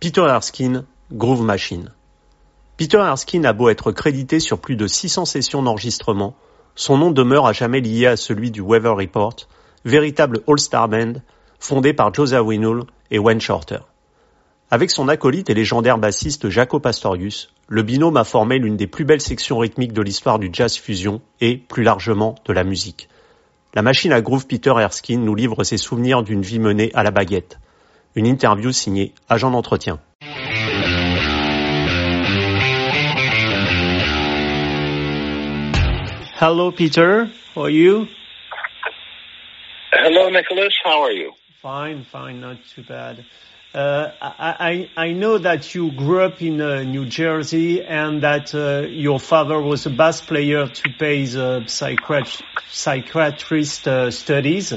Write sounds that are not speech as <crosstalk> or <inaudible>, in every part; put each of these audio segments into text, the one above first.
Peter Erskine, Groove Machine. Peter Erskine a beau être crédité sur plus de 600 sessions d'enregistrement, son nom demeure à jamais lié à celui du Weather Report, véritable all-star band fondé par Joseph Winul et Wayne Shorter. Avec son acolyte et légendaire bassiste Jaco Pastorius, le binôme a formé l'une des plus belles sections rythmiques de l'histoire du jazz fusion et, plus largement, de la musique. La machine à groove Peter Erskine nous livre ses souvenirs d'une vie menée à la baguette. Une interview signée Agent d'entretien. Hello Peter, how are you? Hello Nicholas, how are you? Fine, fine, not too bad. Uh, I, I know that you grew up in uh, New Jersey and that uh, your father was a bass player to pay the psychiat psychiatrist uh, studies.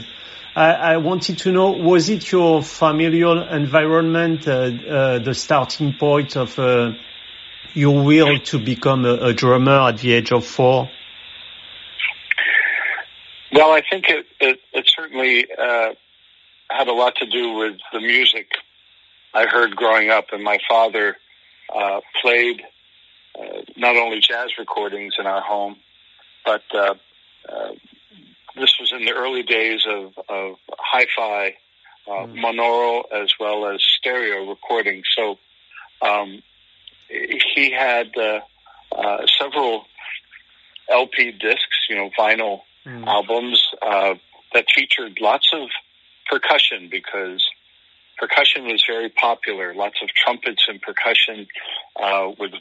I, I, wanted to know, was it your familial environment uh, uh, the starting point of your will to become a, a, drummer at the age of four? Well, I think it, it, it certainly had a lot to do with the music I heard growing up, and my father uh, played uh, not only jazz recordings in our home, but uh, uh, this was in the early days of, of hi-fi, uh, mm. monaural as well as stereo recording. So um, he had uh, uh, several LP discs, you know, vinyl mm. albums uh, that featured lots of percussion because percussion was very popular. Lots of trumpets and percussion uh, with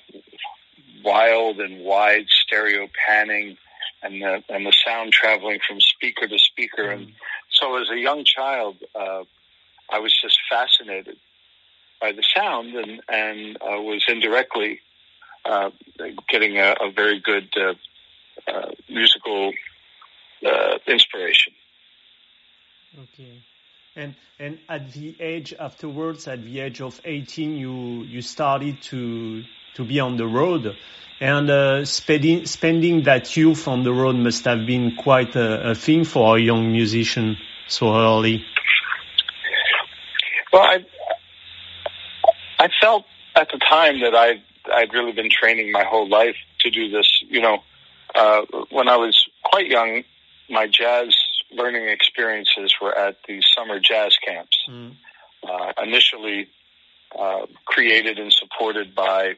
wild and wide stereo panning, and the and the sound traveling from speaker to speaker. Mm. And so, as a young child, uh, I was just fascinated by the sound, and and uh, was indirectly uh, getting a, a, very good uh, uh, musical inspiration. Okay. And and at the age afterwards, at the age of 18, you you started to to be on the road, and uh, spending spending that youth on the road must have been quite a, a thing for a young musician so early. Well, I I felt at the time that I I'd really been training my whole life to do this. You know, uh, when I was quite young, my jazz learning experiences were at the summer jazz camps, mm. uh, initially uh, created and supported by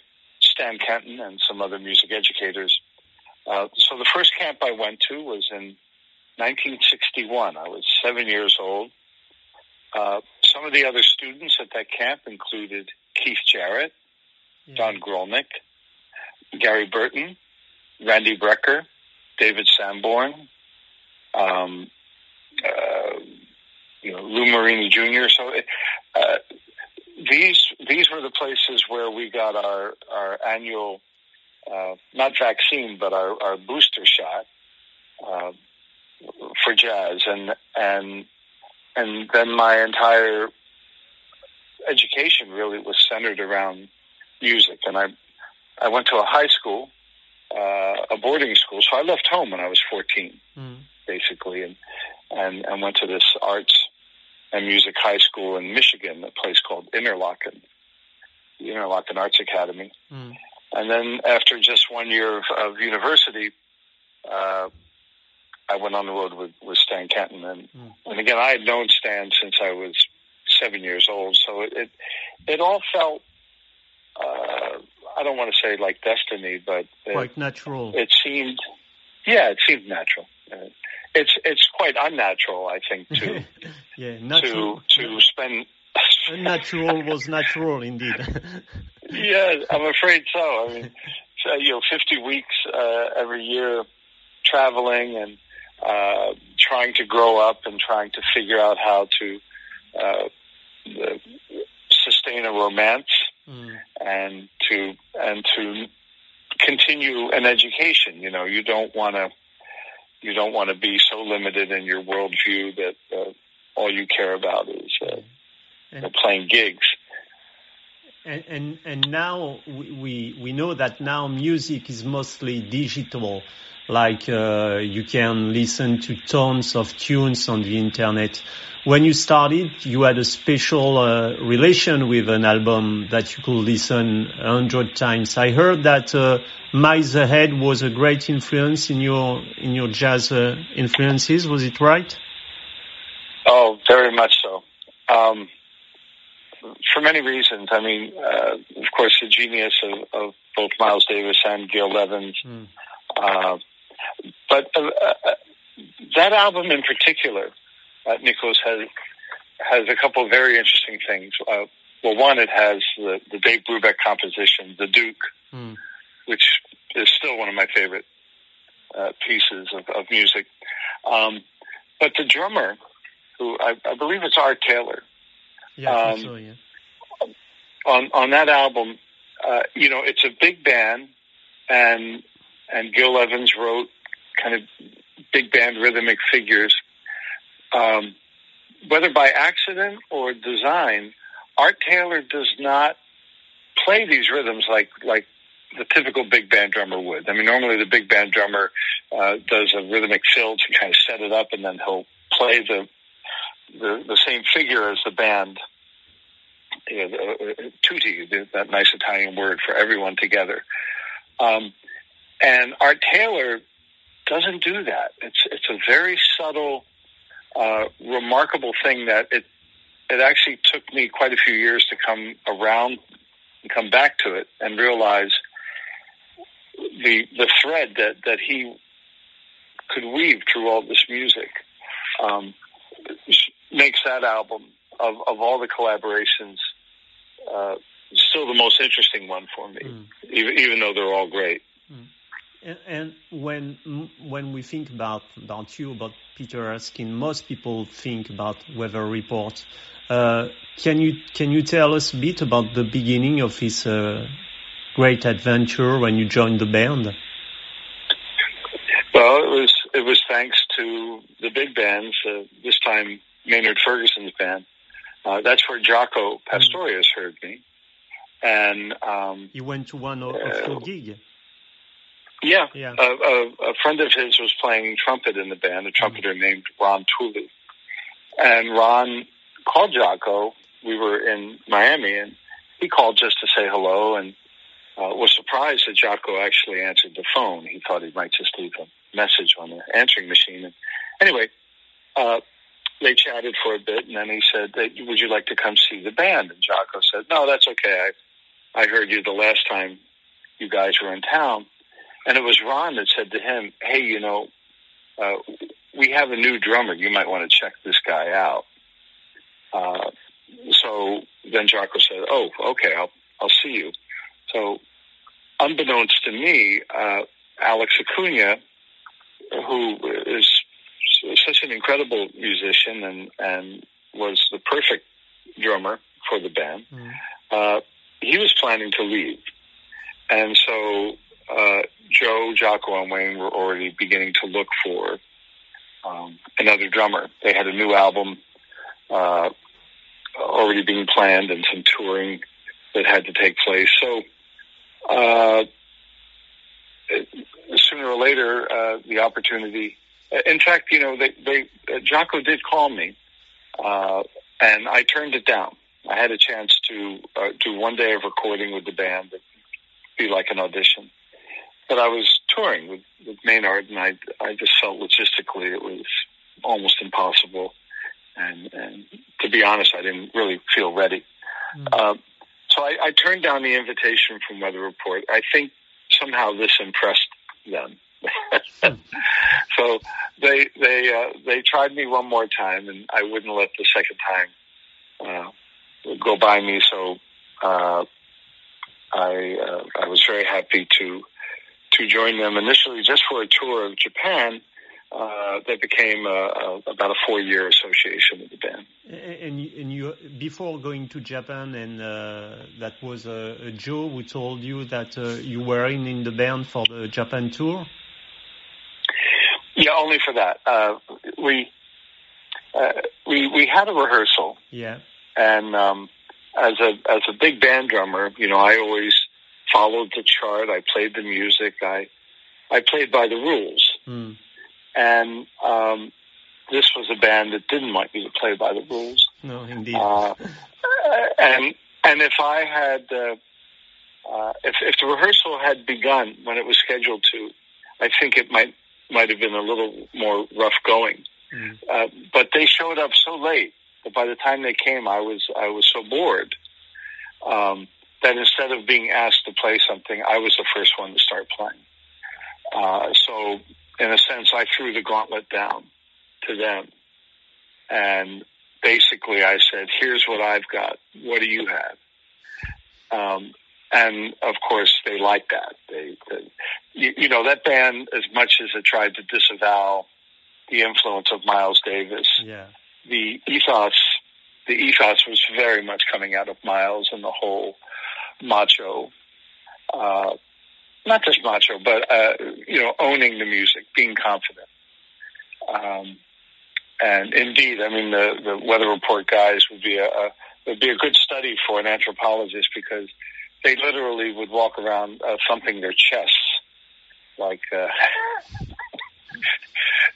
Stan Kenton and some other music educators. Uh, so the first camp I went to was in 1961. I was seven years old. Uh, some of the other students at that camp included Keith Jarrett, yeah. Don Grolnick, Gary Burton, Randy Brecker, David Sanborn, um, uh, you know, Lou Marini Jr. So uh, these these were the places where we got our our annual uh, not vaccine but our, our booster shot uh, for jazz. And and and then my entire education really was centered around music. And I I went to a high school uh, a boarding school. So I left home when I was 14 mm. basically and and, and went to this arts and music high school in Michigan, a place called Interlochen, the Interlochen Arts Academy. Mm. And then after just one year of, of university, uh, I went on the road with, with Stan Kenton. And, mm. and again, I had known Stan since I was seven years old. So it, it, it all felt, uh, I don't want to say like destiny, but it, like natural. It seemed, yeah, it seemed natural. Uh, it's it's quite unnatural, I think, to <laughs> yeah, natural. to to spend. Unnatural was natural indeed. <laughs> yeah, I'm afraid so. I mean, you know, 50 weeks uh, every year traveling and uh, trying to grow up and trying to figure out how to uh, sustain a romance mm. and to and to continue an education. You know, you don't want to you don't want to be so limited in your worldview that uh, all you care about is uh, playing gigs. And, and and now we we know that now music is mostly digital. like uh, you can listen to tons of tunes on the internet. When you started, you had a special uh, relation with an album that you could listen a hundred times. I heard that uh, Miles Ahead was a great influence in your in your jazz uh, influences. Was it right? Oh, very much so. Um, for many reasons. I mean, uh, of course, the genius of, of, both Miles Davis and Gil Evans. Mm. Uh, but uh, uh, that album in particular, uh, Nicholas has has a couple of very interesting things. Uh, well, one, it has the, the Dave Brubeck composition, "The Duke," mm. which is still one of my favorite pieces of, of music. Um, but the drummer, who I, I believe it's Art Taylor, yeah, um, yeah. On on that album, uh, you know, it's a big band, and and Gil Evans wrote kind of big band rhythmic figures. Um, whether by accident or design, Art Taylor does not play these rhythms like like the typical big band drummer would. I mean, normally the big band drummer uh, does a rhythmic fill to kind of set it up, and then he'll play the the, the same figure as the band. Know, uh, tutti, that nice Italian word for everyone together. Um, and Art Taylor doesn't do that. It's it's a very subtle, uh, remarkable thing that it it actually took me quite a few years to come around and come back to it and realize the the thread that that he could weave through all this music. Um, makes that album of, of all the collaborations uh, still the most interesting one for me, mm. even, even though they're all great. Mm. And, and, when when we think about about you about Peter Erskine, most people think about Weather Report. Uh, can you can you tell us a bit about the beginning of his uh, great adventure when you joined the band? Well, it was it was thanks to the big bands. Uh, this time Maynard Ferguson's band. Uh, that's where Jaco Pastorius mm. heard me. And um, you went to one of, of your gig. Yeah, yeah. A, a, a, friend of his was playing trumpet in the band, a trumpeter mm. named Ron Tooley. And Ron called Jaco. We were in Miami, and he called just to say hello, and uh, was surprised that Jaco actually answered the phone. He thought he might just leave a message on the answering machine. And anyway, uh, they chatted for a bit, and then he said, "Would you like to come see the band?" And Jaco said, "No, that's okay. I I heard you the last time you guys were in town." And it was Ron that said to him, "Hey, you know, uh, we have a new drummer. You might want to check this guy out." Uh, so then Jaco said, "Oh, okay, I'll I'll see you." So, unbeknownst to me, uh, Alex Acuna, who is such an incredible musician and and was the perfect drummer for the band. Mm. Uh, he was planning to leave, and so uh, Joe, Jaco, and Wayne were already beginning to look for um, another drummer. They had a new album uh, already being planned and some touring that had to take place. So. Uh, sooner or later, uh, the opportunity in fact, you know, they, they uh, Jaco did call me, uh, and I turned it down. I had a chance to uh, do one day of recording with the band, it'd be like an audition. But I was touring with, with Maynard, and I I just felt logistically it was almost impossible, and and to be honest, I didn't really feel ready. Mm. Uh, so I, I turned down the invitation from Weather Report. I think somehow this impressed them. <laughs> so they they uh, they tried me one more time, and I wouldn't let the second time uh, go by me. So uh, I uh, I was very happy to to join them initially just for a tour of Japan. Uh, that became about a four-year association with the band. And, and you, before going to Japan, and uh, that was uh, Joe who told you that uh, you were in in the band for the Japan tour. Yeah, only for that. Uh, we uh, we we had a rehearsal. Yeah. And um, as a as a big band drummer, you know, I always followed the chart. I played the music. I I played by the rules, Mm. and um, this was a band that didn't want you to play by the rules. No, indeed. Uh, and and if I had, uh, uh, if if the rehearsal had begun when it was scheduled to, I think it might might have been a little more rough going. Mm. Uh, but they showed up so late that by the time they came, I was I was so bored um, that instead of being asked to play something, I was the first one to start playing. Uh, so in a sense, I threw the gauntlet down to them, and basically I said, "Here's what I've got. What do you have?" Um, and of course, they like that. They, they you, you know, that band, as much as it tried to disavow the influence of Miles Davis, Yeah. the ethos, the ethos was very much coming out of Miles and the whole macho, uh, not just macho, but uh, you know, owning the music, being confident. Um, and indeed, I mean, the the Weather Report guys would be a, a would be a good study for an anthropologist because they literally would walk around uh, thumping their chests like uh,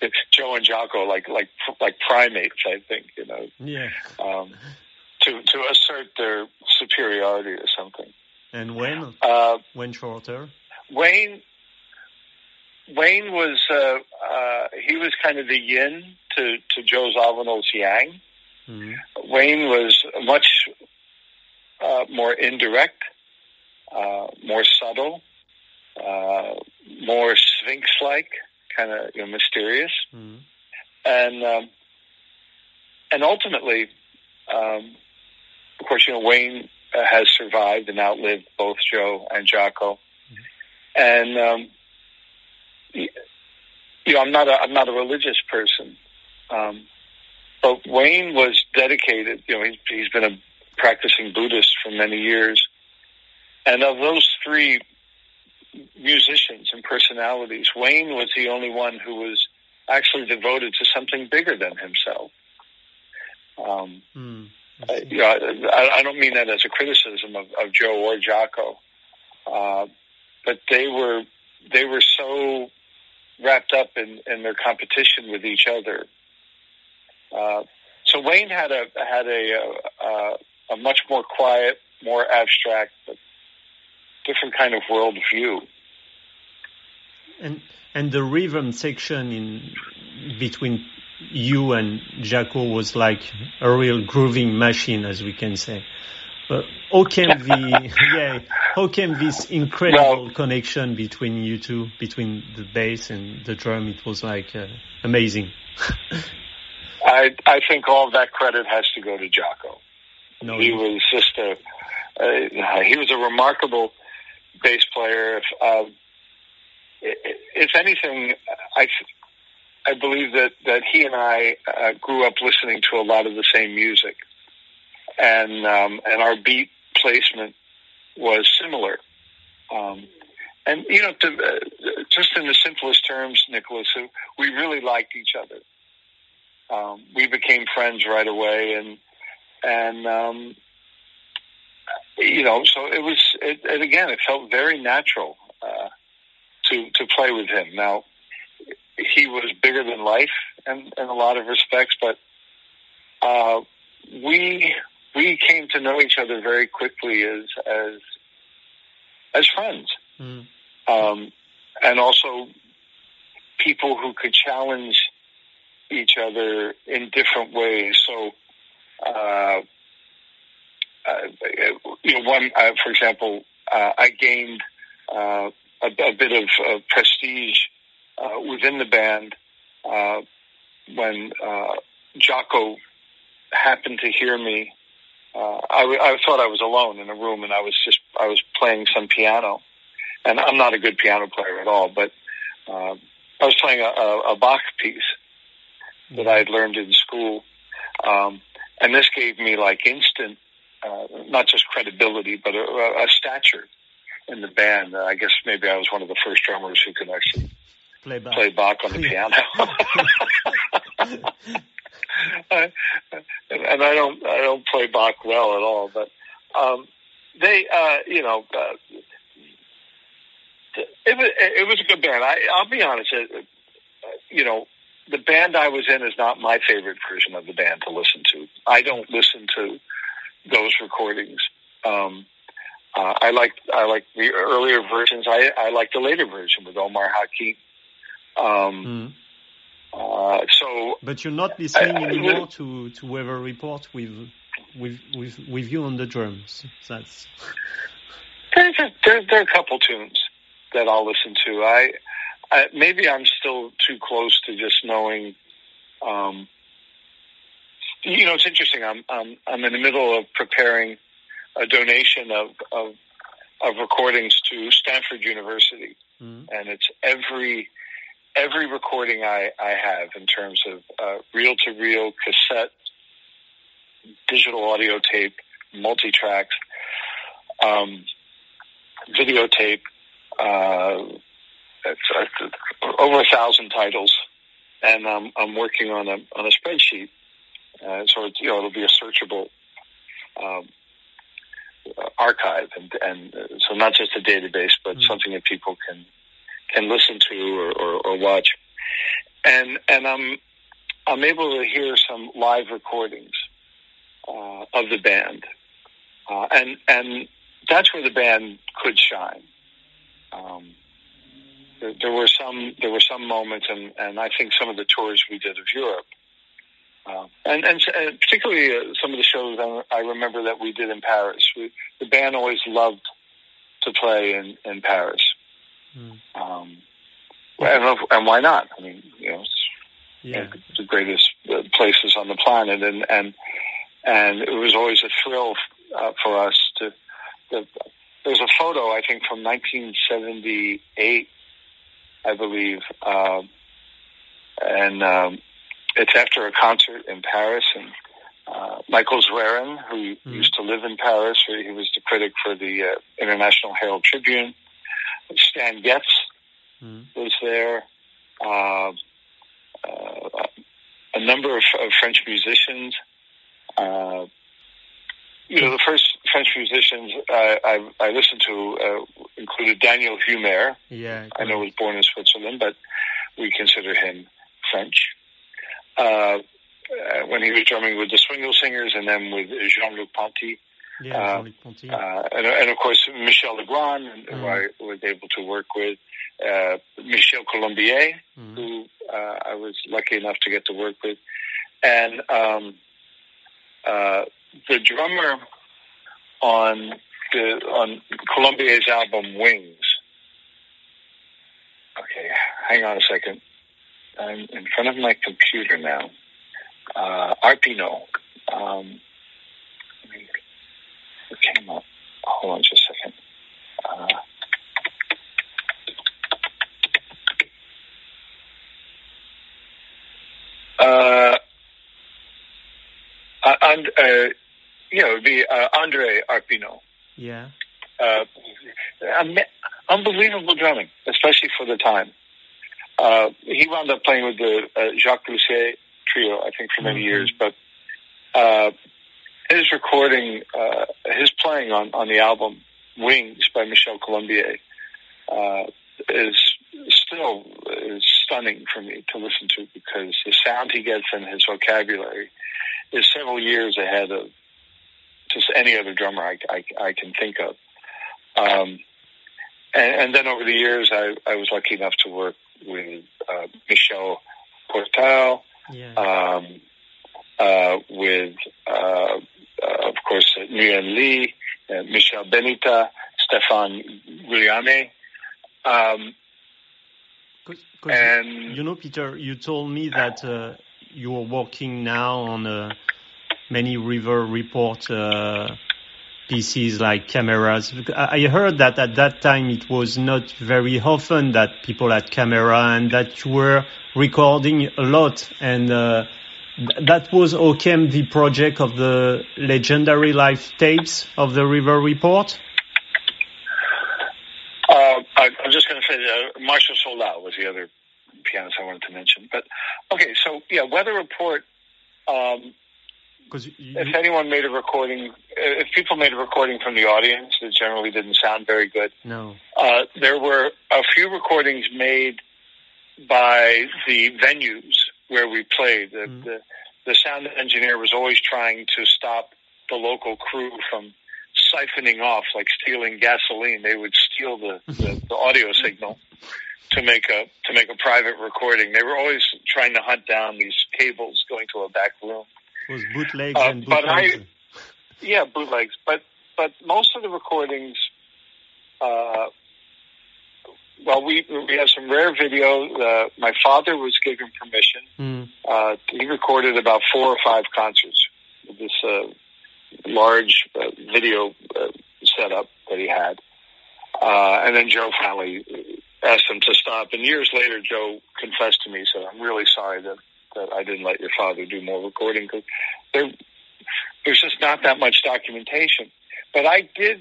<laughs> Joe and Jaco, like like like primates. I think you know Yeah. um, to to assert their superiority or something. And when? Uh, Wayne Shorter? Wayne Wayne was uh, uh, he was kind of the yin to to Joe Zawinul's yang. Mm. Wayne was much uh, more indirect, uh, more subtle, uh, more sphinx-like, kind of you know, mysterious, Mm. and um, and ultimately, um, of course, you know Wayne uh, has survived and outlived both Joe and Jaco, and um, you know I'm not a I'm not a religious person, um, but Wayne was dedicated. You know he's, he's been a practicing Buddhist for many years, and of those three musicians and personalities, Wayne was the only one who was actually devoted to something bigger than himself. Um, Mm. uh, you know, I, I don't mean that as a criticism of, of Joe or Jaco, uh, but they were they were so wrapped up in, in their competition with each other. Uh, so Wayne had a had a, uh, a much more quiet, more abstract, but different kind of world view. And and the rhythm section in between you and Jaco was like a real grooving machine, as we can say. But how came the <laughs> yeah? How came this incredible Well- connection between you two, between the bass and the drum? It was like uh, amazing. <laughs> I I think all that credit has to go to Jaco. no, he was just a uh, he was a remarkable bass player. If um, if anything, I I believe that that he and I uh, grew up listening to a lot of the same music, and um, and our beat placement was similar. Um, and you know, to, uh, just in the simplest terms, Nicholas, uh, we really liked each other. Um, we became friends right away, and and um, you know, so it was. It, and again, it felt very natural uh, to to play with him. Now, he was bigger than life in, in a lot of respects, but uh, we we came to know each other very quickly as as as friends, Mm. um, and also people who could challenge each other in different ways. So. Uh, uh, you know, one, uh, for example, uh, I gained uh, a, a bit of uh, prestige uh, within the band uh, when uh, Jaco happened to hear me. Uh, I, w- I thought I was alone in a room, and I was just I was playing some piano, and I'm not a good piano player at all, but I was playing a, a, a Bach piece that I had learned in school, um, and this gave me like instant uh, not just credibility, but a, a stature in the band. Uh, I guess maybe I was one of the first drummers who could actually Play Bach. play Bach on the piano. <laughs> I, and I don't, I don't play Bach well at all, but um, they, uh, you know, uh, It was it was a good band. I, I'll be honest. It, you know, the band I was in is not my favorite version of the band to listen to. I don't listen to those recordings. Um, uh, I like I like the earlier versions. I I like the later version with Omar Hakim. Um, Mm. uh, so But you're not listening I- I- anymore to, to Weather Report with, with, with, with you on the drums. That's, <laughs> there's a, there, there are a couple tunes that I'll listen to. I, I maybe I'm still too close to just knowing. Um, you know, it's interesting. I'm I'm I'm in the middle of preparing a donation of of, of recordings to Stanford University, mm. and it's every every recording I, I have in terms of uh, reel to reel cassette, digital audio tape, multi tracks, um, videotape. Uh, it's over a thousand titles, and um, I'm working on a on a spreadsheet, uh, so it's, you know it'll be a searchable um, uh, archive, and and uh, so not just a database, but Mm. something that people can can listen to or, or, or watch. And and I'm I'm able to hear some live recordings uh, of the band, uh, and and that's where the band could shine. Um, there, there were some there were some moments, and, and I think some of the tours we did of Europe, uh, and, and and particularly uh, some of the shows I, I remember that we did in Paris. We, the band always loved to play in in Paris. Mm. Um, and, and why not? I mean, you know, it's Yeah. the greatest uh, places on the planet, and and and it was always a thrill uh, for us to. The, there's a photo I think from 1978, I believe, um, and um, it's after a concert in Paris, and uh, Michael Zwerin, who Mhm. used to live in Paris, he was the critic for the uh, International Herald Tribune. Stan Getz Mm. was there. Uh, uh, a number of, of French musicians. Uh, you know, the first French musicians I, I, I listened to uh, included Daniel Humair. Yeah. I know he was born in Switzerland, but we consider him French. Uh, uh, when he was drumming with the Swingle Singers and then with Jean-Luc Ponty, Yeah, uh, Jean-Luc Ponty. uh, and, and of course Michel Legrand, who Mm. I was able to work with, uh, Michel Colombier, Mm. who uh, I was lucky enough to get to work with, and um, uh, the drummer on the on Colombier's album Wings. Okay, hang on a second. I'm in front of my computer now. Uh, Arpino. Um, it came up. Hold on just a second. Uh, uh, uh, and, uh, you know, be uh, Andre Arpino. Yeah. Uh, unbelievable drumming, especially for the time. Uh, he wound up playing with the uh, Jacques Loussier trio, I think, for many Mhm. years. But uh, his recording, uh, his playing on, on the album Wings by Michel Colombier uh, is still is stunning for me to listen to because the sound he gets and his vocabulary is several years ahead of just any other drummer I, I, I can think of. Um, and, and then over the years, I, I was lucky enough to work with uh, Michel Portal, Yeah. um, uh, with, uh, uh, of course, Nguyen Le, uh, Michel Benita, Stéphane Guillaume. Um, 'Cause- 'cause and You know, Peter, you told me that uh, you are working now on uh, many Weather Report uh, pieces like cameras. I heard that at that time it was not very often that people had camera and that you were recording a lot. And uh, that was how came the project of the legendary live tapes of the Weather Report. Uh, I, I'm just going to say uh, Martial Solal was the other pianist I wanted to mention. But okay, so yeah, Weather Report. Um, Because if anyone made a recording, if people made a recording from the audience, it generally didn't sound very good. No. Uh, there were a few recordings made by the venues where we played. The, mm. the, the sound engineer was always trying to stop the local crew from siphoning off, like stealing gasoline. They would steal the, the, <laughs> the audio signal to make a to make a private recording. They were always trying to hunt down these cables going to a back room. Was bootlegs uh, and bootlegs. But I, yeah, bootlegs. But but most of the recordings, uh, well, we we have some rare video. Uh, my father was given permission. Mm. Uh, he recorded about four or five concerts with this uh, large uh, video uh, setup that he had. Uh, and then Joe finally asked him to stop. And years later, Joe confessed to me, said, "I'm really sorry that that I didn't let your father do more recording because there there's just not that much documentation." But I did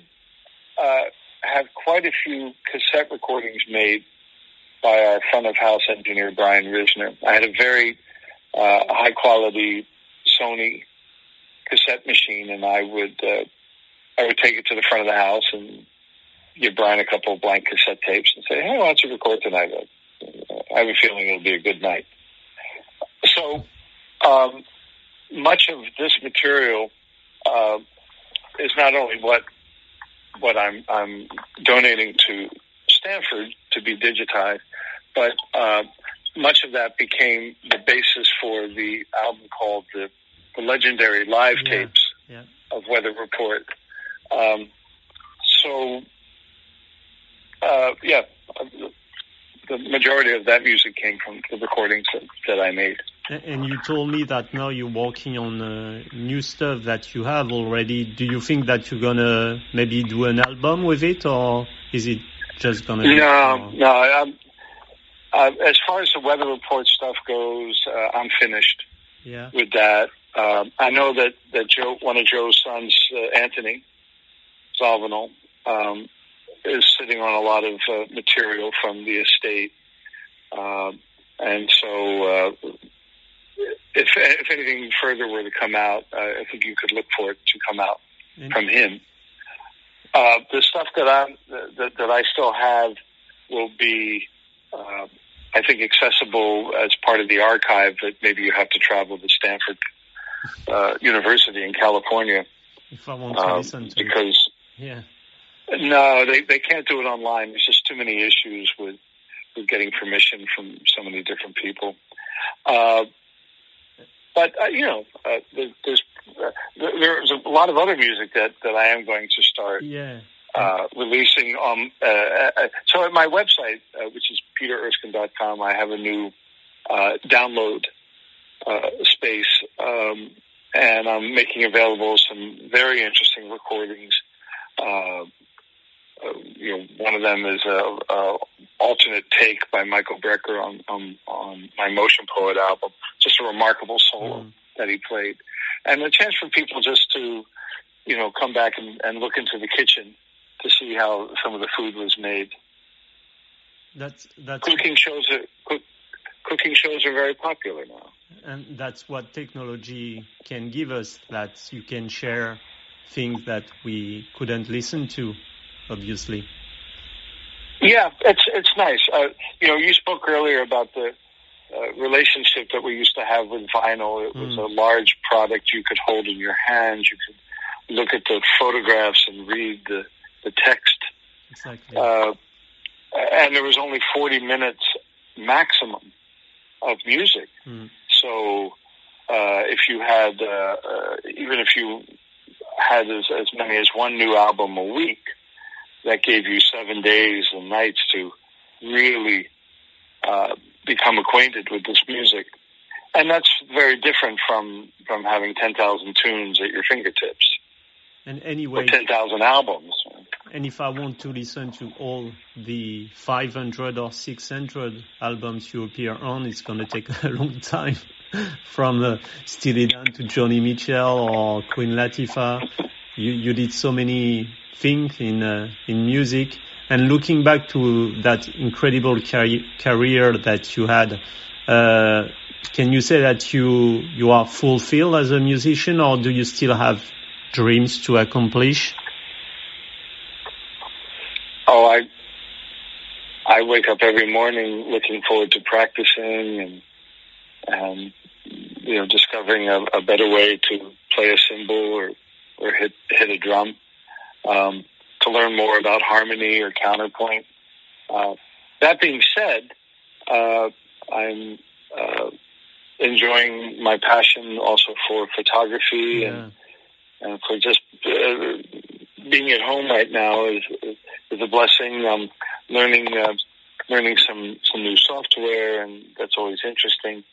uh, have quite a few cassette recordings made by our front of house engineer Brian Risner. I had a very uh, high quality Sony cassette machine, and I would uh, I would take it to the front of the house and give Brian a couple of blank cassette tapes and say, "Hey, why don't you record tonight? I have a feeling it'll be a good night." So, um, much of this material uh, is not only what what I'm I'm donating to Stanford to be digitized, but uh, much of that became the basis for the album called the, the legendary live yeah. tapes yeah. of Weather Report. Um, so uh, yeah, the majority of that music came from the recordings that, that I made. And you told me that now you're working on uh, new stuff that you have already. Do you think that you're gonna maybe do an album with it, or is it just gonna? No, be, no. I'm, uh, as far as the weather report stuff goes, uh, I'm finished yeah. with that. Um, I know that that Joe, one of Joe's sons, uh, Anthony Zawinul, um, is sitting on a lot of uh, material from the estate, uh, and so uh, if if anything further were to come out, uh, I think you could look for it to come out mm-hmm. from him. Uh, the stuff that I that, that I still have will be, uh, I think, accessible as part of the archive. That maybe you have to travel to Stanford uh, University in California. If I want to listen to because yeah no, they they can't do it online. There's just too many issues with with getting permission from so many different people. Uh, but uh, you know, uh, there's uh, there's a lot of other music that that I am going to start. Yeah. Uh, releasing um uh, uh, so at my website uh, which is petererskine.com I have a new uh, download uh, space um, and I'm making available some very interesting recordings uh, uh, you know, one of them is a, a alternate take by Michael Brecker on, on on my Motion Poet album. Just a remarkable solo mm. that he played, and a chance for people just to, you know, come back and, and look into the kitchen to see how some of the food was made. That's that's cooking shows are cook, cooking shows are very popular now, and that's what technology can give us. That you can share things that we couldn't listen to obviously. Yeah, it's it's nice. Uh, you know, you spoke earlier about the uh, relationship that we used to have with vinyl. It mm. was a large product you could hold in your hands. You could look at the photographs and read the the text. Exactly. Uh, and there was only forty minutes maximum of music. Mm. So uh, if you had, uh, uh, even if you had as, as many as one new album a week, that gave you seven days and nights to really uh, become acquainted with this music. And that's very different from, from having 10,000 tunes at your fingertips. And anyway, 10,000 albums. And if I want to listen to all the 500 or 600 albums you appear on, it's going to take a long time <laughs> from uh, Steely Dan to Joni Mitchell or Queen Latifah. You, you did so many things in uh, in music. And looking back to that incredible career that you had, uh, can you say that you you are fulfilled as a musician, or do you still have dreams to accomplish? Oh, I I wake up every morning looking forward to practicing and and you know discovering a, a better way to play a cymbal or or hit hit a drum. Um, to learn more about harmony or counterpoint. Uh, that being said, uh, I'm uh, enjoying my passion also for photography yeah. and and for just uh, being at home right now is is a blessing. I'm learning uh, learning some some new software, and that's always interesting.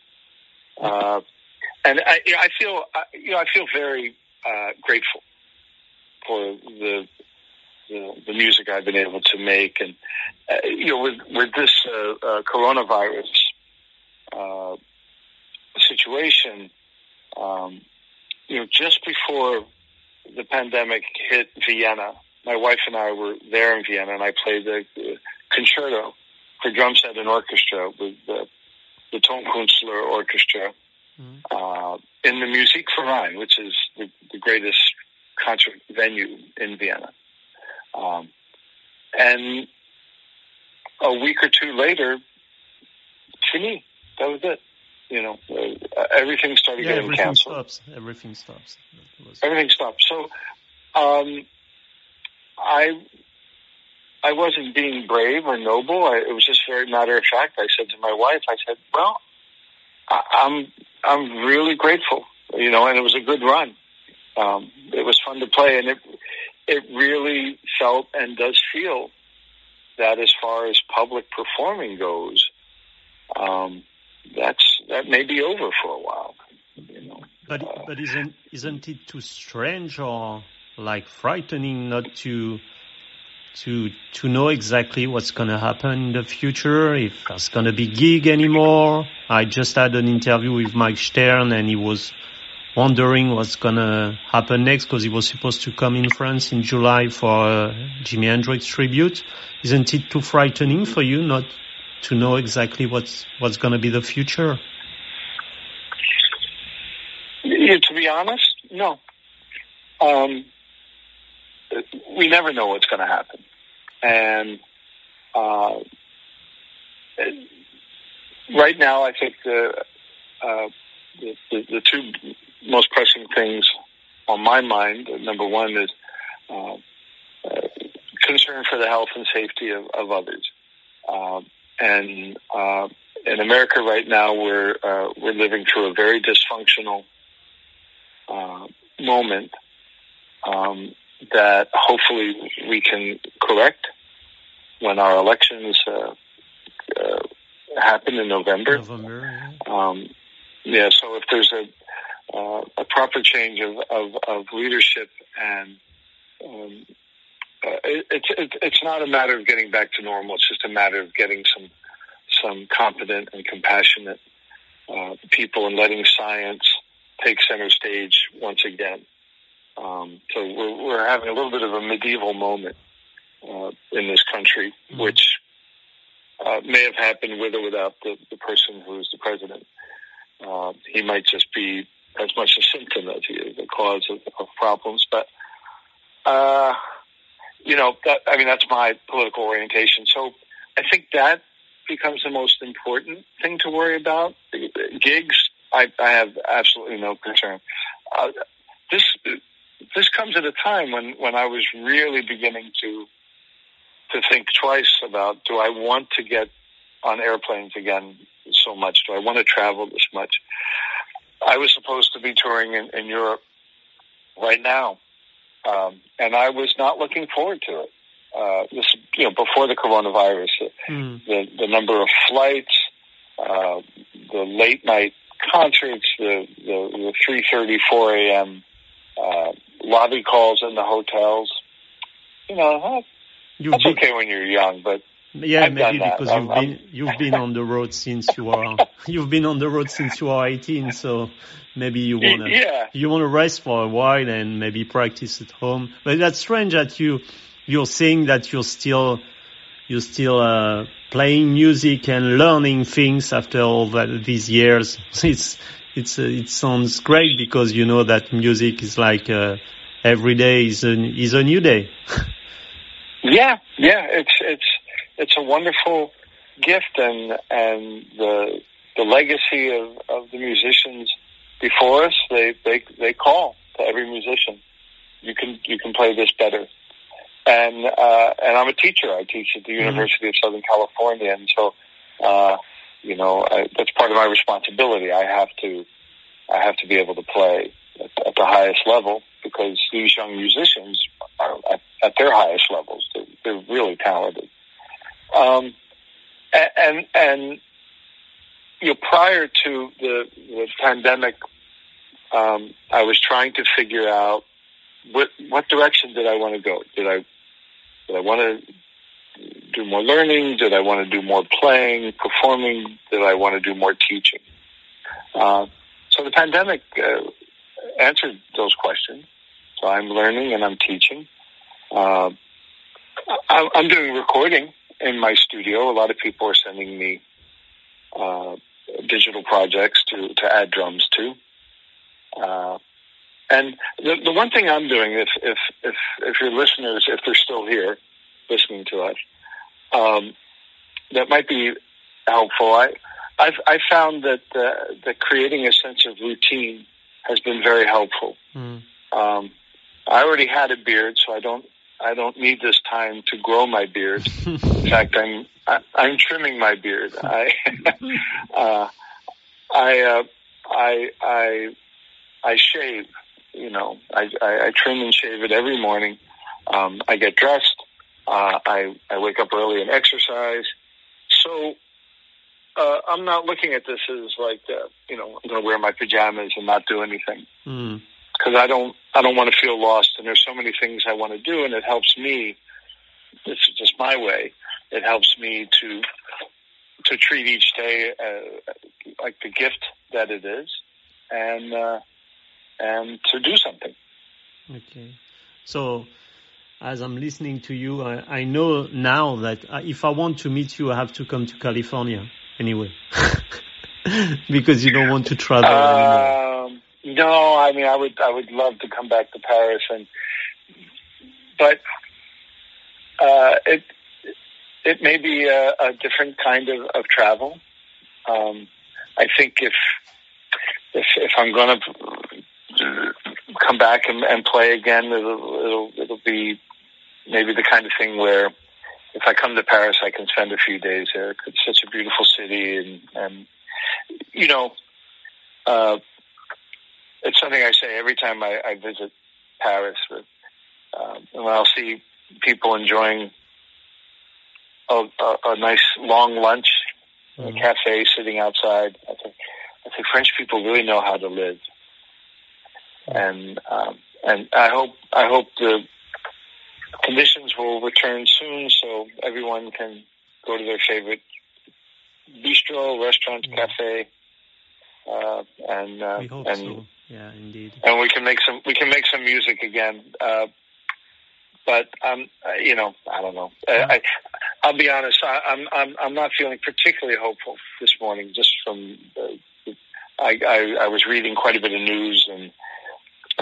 Uh, and I, I feel you know I feel very uh, grateful for the, the the music I've been able to make, and uh, you know with with this uh, uh, coronavirus uh, situation, um, you know, just before the pandemic hit Vienna, my wife and I were there in Vienna, and I played the, the concerto for drum set and orchestra with the, the Tonkünstler Orchestra mm-hmm. uh, in the Musikverein, which is greatest concert venue in Vienna. Um, and a week or two later, fini. That was it you know, uh, everything started yeah, getting everything canceled. Stops. Everything stops. Everything stopped. So, um, I, I wasn't being brave or noble. I, it was just very matter of fact. I said to my wife, I said, well, I, I'm, I'm really grateful, you know, and it was a good run. Um, it was fun to play and it, it really felt and does feel that as far as public performing goes, um, that's that may be over for a while. You know. But uh, but isn't isn't it too strange or like frightening not to to to know exactly what's going to happen in the future if there's going to be gig anymore? I just had an interview with Mike Stern and he was wondering what's to happen next because he was supposed to come in France in July for a Jimi Hendrix tribute. Isn't it too frightening for you not to know exactly what's what's to be the future? Yeah, to be honest, no. Um, we never know what's to happen, and uh, right now, I think the, uh, the, the, the two most pressing things on my mind. Number one is uh, uh concern for the health and safety of, of others, um, and uh, in America right now, we're uh, we're living through a very dysfunctional uh, moment um, that hopefully we can correct when our elections uh, uh, happen in November. November. Um, yeah. So if there's a uh, a proper change of, of, of leadership and um, uh, it, it's it, it's not a matter of getting back to normal. It's just a matter of getting some some competent and compassionate uh, people and letting science take center stage once again. Um, so we're, we're having a little bit of a medieval moment uh, in this country, mm-hmm. which uh, may have happened with or without the, the person who is the president. Uh, he might just be as much a symptom as the cause of, of problems. But, uh, you know, that, I mean, that's my political orientation. So I think that becomes the most important thing to worry about. Gigs, I, I have absolutely no concern. Uh, this this comes at a time when when I was really beginning to to think twice about do I want to get on airplanes again so much? Do I want to travel this much? I was supposed to be touring in, in Europe right now, um, and I was not looking forward to it. Uh, this, you know, before the coronavirus, mm. the the number of flights, uh, the late night concerts, the the, the three thirty, four a.m. Uh, lobby calls in the hotels. You know, you've that's okay when you're young, but yeah, I've maybe because you've been you've been on the road since you are <laughs> you've been on the road since you are 18, so maybe you wanna yeah. you wanna rest for a while and maybe practice at home. But that's strange that you you're saying that you're still you're still uh, playing music and learning things after all that, these years. <laughs> It's it's uh, it sounds great because you know that music is like uh, every day is a is a new day. <laughs> yeah, yeah, it's it's it's a wonderful gift and and the the legacy of, of the musicians before us. They they they call to every musician. You can you can play this better. And uh, and I'm a teacher. I teach at the mm-hmm. University of Southern California, and so uh, you know I, that's part of my responsibility. I have to I have to be able to play at, at the highest level because these young musicians are at, at their highest levels. They're, they're really talented. Um, and and you know, prior to the, the pandemic, um, I was trying to figure out what what direction did I want to go. Did I did I want to do more learning? Did I want to do more playing, performing? Did I want to do more teaching? Uh, so the pandemic uh, answered those questions. So I'm learning and I'm teaching. Uh, I'm doing recording in my studio. A lot of people are sending me uh, digital projects to, to add drums to. Uh, and the, the one thing I'm doing, if, if, if, if your listeners, if they're still here listening to us, um, that might be helpful. I, I've, I found that, uh, that creating a sense of routine has been very helpful. Mm. Um, I already had a beard, so I don't I don't need this time to grow my beard. In <laughs> fact, I'm I, am i am trimming my beard. I <laughs> uh, I, uh, I I I shave. You know, I, I, I trim and shave it every morning. Um, I get dressed. Uh, I I wake up early and exercise. So uh, I'm not looking at this as like uh, you know I'm going to wear my pajamas and not do anything. Mm because I don't I don't want to feel lost, and there's so many things I want to do, and it helps me. This is just my way. It helps me to to treat each day uh, like the gift that it is, and uh, and to do something. Okay, so as I'm listening to you, I, I know now that uh, if I want to meet you, I have to come to California anyway, <laughs> because you don't want to travel anymore. No, I mean, I would, I would love to come back to Paris, and but uh, it it may be a, a different kind of, of travel. Um, I think if if if I'm going to come back and, and play again, it'll, it'll it'll be maybe the kind of thing where if I come to Paris, I can spend a few days there. It's such a beautiful city, and and you know, uh, it's something I say every time I, I visit Paris. But, um, and I'll see people enjoying a, a, a nice long lunch in mm-hmm. a cafe, sitting outside. I think I think French people really know how to live, and um, and I hope I hope the conditions will return soon, so everyone can go to their favorite bistro, restaurant, yeah. cafe, uh, and uh, and so. Yeah, indeed. And we can make some we can make some music again. Uh, but um, you know, I don't know. Yeah. I, I'll be honest. I, I'm I'm I'm not feeling particularly hopeful this morning. Just from uh, I, I I was reading quite a bit of news, and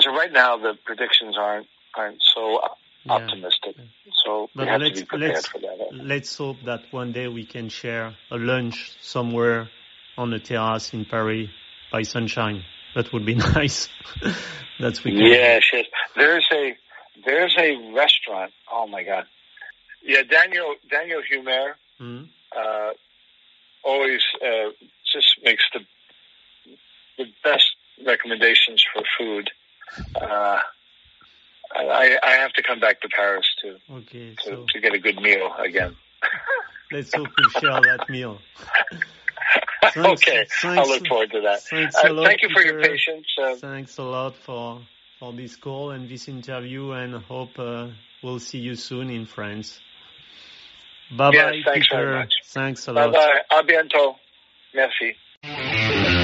so right now the predictions aren't aren't so yeah. optimistic. So but we have to be prepared for that. Let's hope that one day we can share a lunch somewhere on a terrace in Paris by sunshine. That would be <laughs> nice. That's we Yes, yes. There's a there's a restaurant. Oh my god. Yeah, Daniel Daniel Humair mm-hmm. uh, always uh, just makes the the best recommendations for food. Uh, I, I have to come back to Paris to okay, to, so to get a good meal again. let's hope we share that meal. <laughs> <laughs> okay, thanks, I'll look forward to that. Thanks uh, lot, thank you for your patience. Uh, thanks a lot for for this call and this interview, and hope uh, we'll see you soon in France. Bye yes, bye, thanks Peter. Very much. Thanks a lot. Bye bye. A bientôt. Merci.